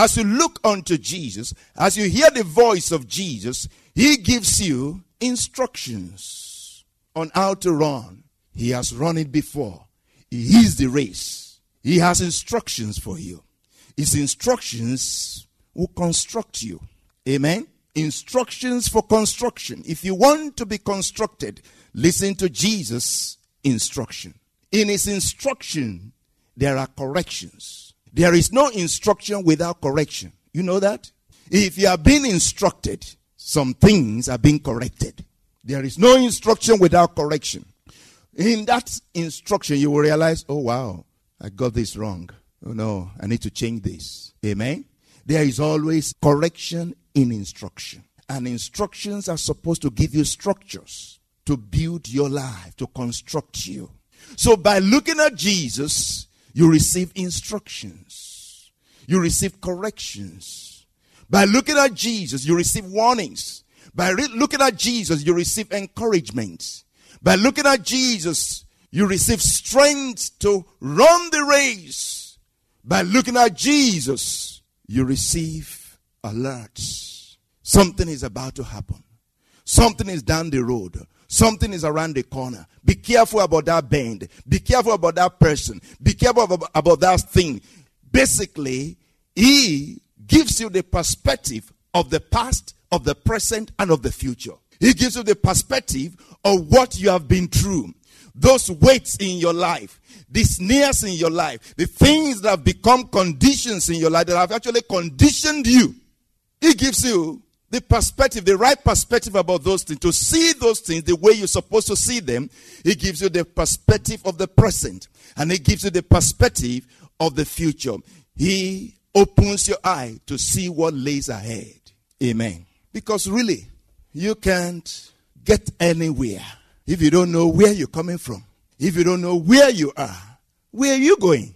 as you look unto Jesus, as you hear the voice of Jesus, he gives you instructions on how to run. He has run it before. He is the race. He has instructions for you. His instructions will construct you. Amen. Instructions for construction. If you want to be constructed, listen to Jesus' instruction. In his instruction, there are corrections. There is no instruction without correction. You know that? If you are being instructed, some things are being corrected. There is no instruction without correction. In that instruction, you will realize, oh wow, I got this wrong. Oh no, I need to change this. Amen. There is always correction in instruction. And instructions are supposed to give you structures to build your life, to construct you. So by looking at Jesus, you receive instructions, you receive corrections. By looking at Jesus, you receive warnings. By re- looking at Jesus, you receive encouragement. By looking at Jesus, you receive strength to run the race. By looking at Jesus, you receive alerts. Something is about to happen. Something is down the road. Something is around the corner. Be careful about that bend. Be careful about that person. Be careful about, that thing. Basically, he gives you the perspective of the past, of the present, and of the future. He gives you the perspective of what you have been through. Those weights in your life, the snares in your life, the things that have become conditions in your life that have actually conditioned you. He gives you the perspective, the right perspective about those things, to see those things the way you're supposed to see them. He gives you the perspective of the present and he gives you the perspective of the future. He opens your eye to see what lays ahead. Amen. Because really, you can't get anywhere if you don't know where you're coming from. If you don't know where you are, where are you going?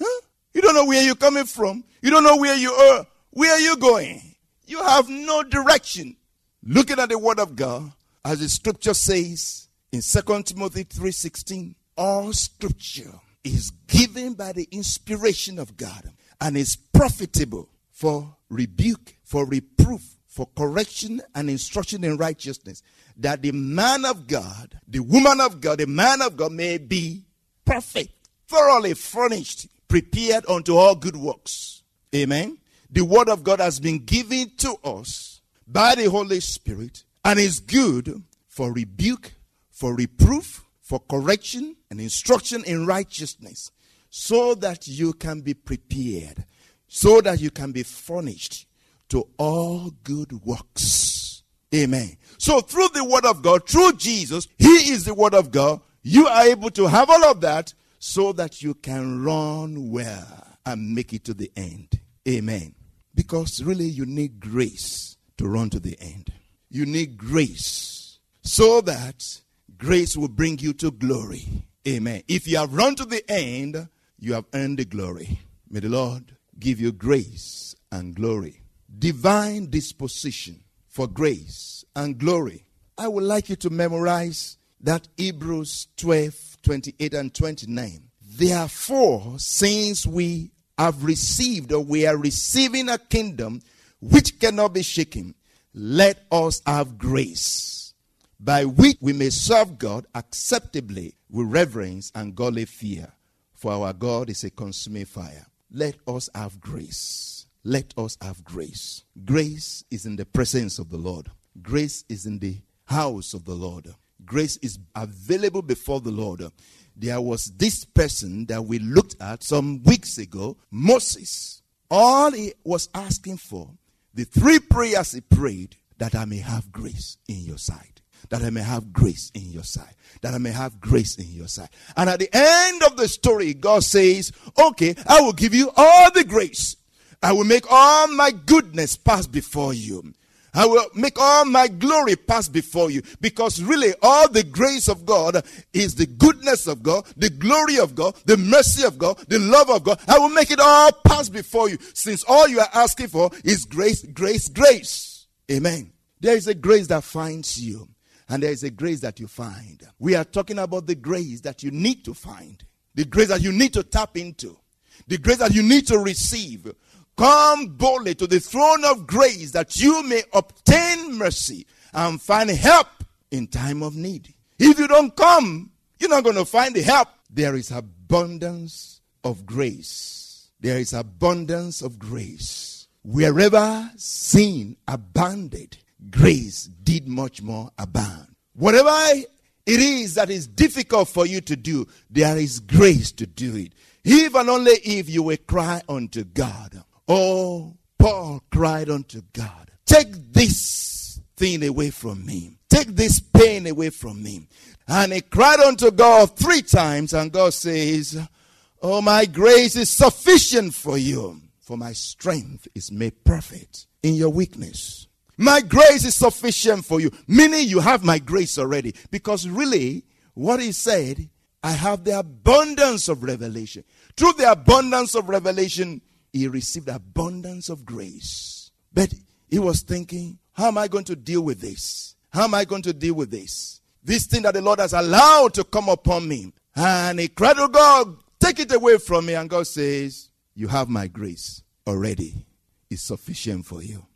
Huh? You don't know where you're coming from. You don't know where you are. Where are you going? You have no direction. Looking at the word of God, as the scripture says in 2 Timothy 3:16, all scripture is given by the inspiration of God and is profitable for rebuke, for reproof, for correction and instruction in righteousness, that the man of God, the woman of God, the man of God may be perfect, thoroughly furnished, prepared unto all good works. Amen. The word of God has been given to us by the Holy Spirit and is good for rebuke, for reproof, for correction and instruction in righteousness, so that you can be prepared, so that you can be furnished to all good works. Amen. So through the word of God, through Jesus, He is the word of God, you are able to have all of that so that you can run well and make it to the end. Amen. Because really, you need grace to run to the end. You need grace so that grace will bring you to glory. Amen. If you have run to the end, you have earned the glory. May the Lord give you grace and glory divine disposition for grace and glory. I would like you to memorize that Hebrews 12, 28 and 29. Therefore, since we have received or we are receiving a kingdom which cannot be shaken, let us have grace by which we may serve God acceptably with reverence and godly fear. For our God is a consuming fire. Let us have grace. Let us have grace. Grace is in the presence of the Lord. Grace is in the house of the Lord. Grace is available before the Lord. There was this person that we looked at some weeks ago, Moses. All he was asking for, the three prayers he prayed, that I may have grace in your sight that I may have grace in your sight. That I may have grace in your sight. And at the end of the story, God says, Okay, I will give you all the grace. I will make all my goodness pass before you. I will make all my glory pass before you because really all the grace of God is the goodness of God, the glory of God, the mercy of God, the love of God. I will make it all pass before you since all you are asking for is grace, grace, grace. Amen. There is a grace that finds you and there is a grace that you find. We are talking about the grace that you need to find, the grace that you need to tap into, the grace that you need to receive. Come boldly to the throne of grace that you may obtain mercy and find help in time of need. If you don't come, you're not going to find the help. There is abundance of grace. There is abundance of grace. Wherever sin abounded, grace did much more abound. Whatever it is that is difficult for you to do, there is grace to do it. And only if you will cry unto God. Oh, Paul cried unto God, Take this thing away from me. Take this pain away from me. And he cried unto God three times, and God says, Oh, my grace is sufficient for you, for my strength is made perfect in your weakness. My grace is sufficient for you. Meaning you have my grace already. Because really, what he said, I have the abundance of revelation. Through the abundance of revelation, he received abundance of grace. But he was thinking, how am I going to deal with this? How am I going to deal with this? This thing that the Lord has allowed to come upon me. And he cried to God, take it away from me. And God says, You have my grace already. It's sufficient for you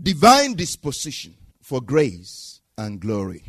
divine disposition for grace and glory.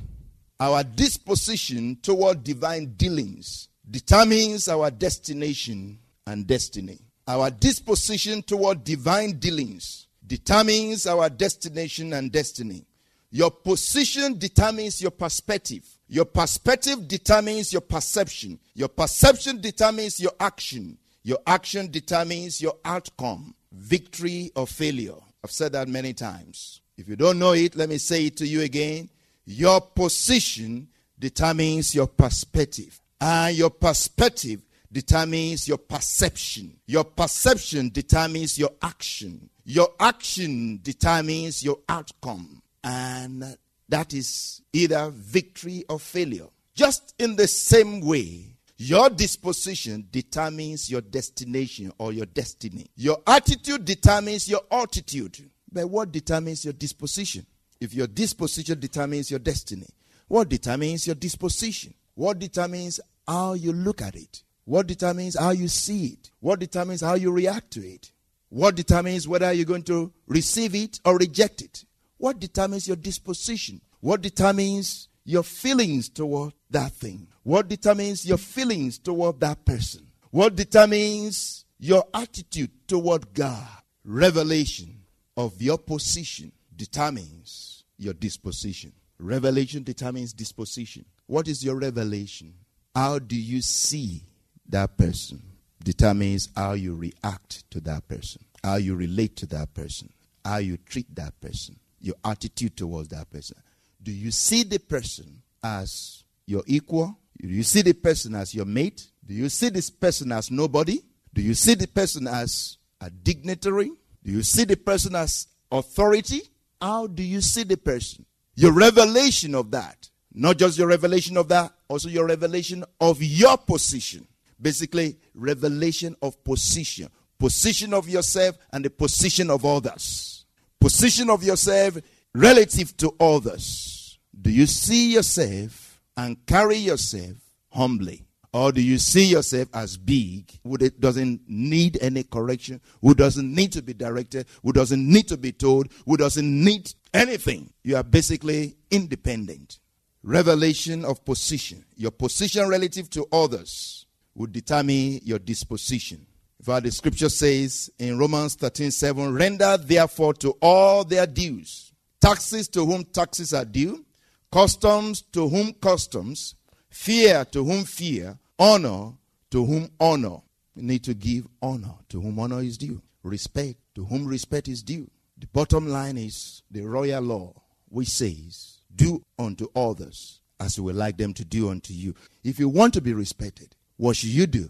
Our disposition toward divine dealings determines our destination and destiny. Our disposition toward divine dealings determines our destination and destiny. Your position determines your perspective. Your perspective determines your perception. Your perception determines your action. Your action determines your outcome, victory or failure. I've said that many times. If you don't know it, let me say it to you again. Your position determines your perspective, and your perspective determines your perception. Your perception determines your action. Your action determines your outcome, and that is either victory or failure. Just in the same way, your disposition determines your destination or your destiny. Your attitude determines your altitude. But what determines your disposition? If your disposition determines your destiny, what determines your disposition? What determines how you look at it? What determines how you see it? What determines how you react to it? What determines whether you're going to receive it or reject it? What determines your disposition? What determines your feelings toward that thing? What determines your feelings toward that person? What determines your attitude toward God? Revelation of your position determines your disposition. Revelation determines disposition. What is your revelation? How do you see that person? Determines how you react to that person, how you relate to that person, how you treat that person, your attitude towards that person. Do you see the person as your equal? Do you see the person as your mate? Do you see this person as nobody? Do you see the person as a dignitary? Do you see the person as authority? How do you see the person? Your revelation of that. Not just your revelation of that, also your revelation of your position. Basically, revelation of position. Position of yourself and the position of others. Position of yourself relative to others. Do you see yourself and carry yourself humbly? Or do you see yourself as big, who doesn't need any correction, who doesn't need to be directed, who doesn't need to be told, who doesn't need anything? You are basically independent. Revelation of position. Your position relative to others will determine your disposition. For the scripture says in Romans 13 7, render therefore to all their dues, taxes to whom taxes are due, customs to whom customs, fear to whom fear, honor to whom honor. Need to give honor to whom honor is due, respect to whom respect is due. The bottom line is the royal law, which says, Do unto others as you would like them to do unto you. If you want to be respected, what should you do?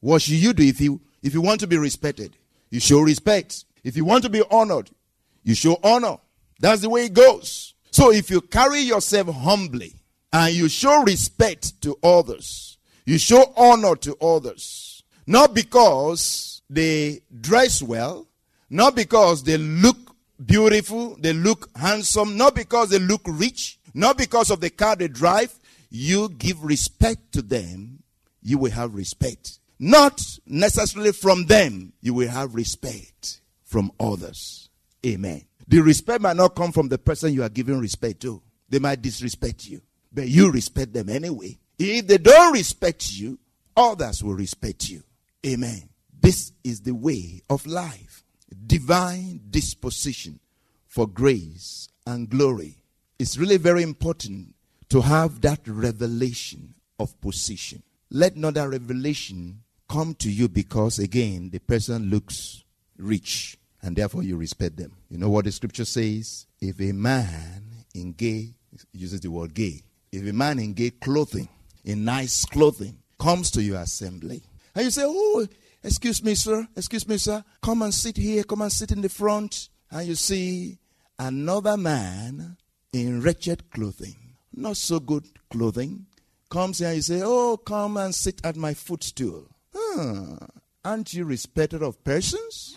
What should you do if you if you want to be respected? You show respect. If you want to be honored, you show honor. That's the way it goes. So if you carry yourself humbly and you show respect to others, you show honor to others, not because they dress well, not because they look beautiful, they look handsome, not because they look rich, not because of the car they drive. You give respect to them, you will have respect. Not necessarily from them, you will have respect from others. Amen. The respect might not come from the person you are giving respect to. They might disrespect you, but you respect them anyway. If they don't respect you, others will respect you. Amen. This is the way of life. Divine disposition for grace and glory. It's really very important to have that revelation of position. Let not that revelation come to you because, again, the person looks rich and therefore you respect them. You know what the scripture says? If a man in gay, uses the word gay, if a man in gay clothing, in nice clothing, comes to your assembly, and you say, Oh, excuse me, sir, excuse me, sir, come and sit here, come and sit in the front, and you see another man in wretched clothing, not so good clothing, comes here and you say, Oh, come and sit at my footstool. Huh. Aren't you respected of persons?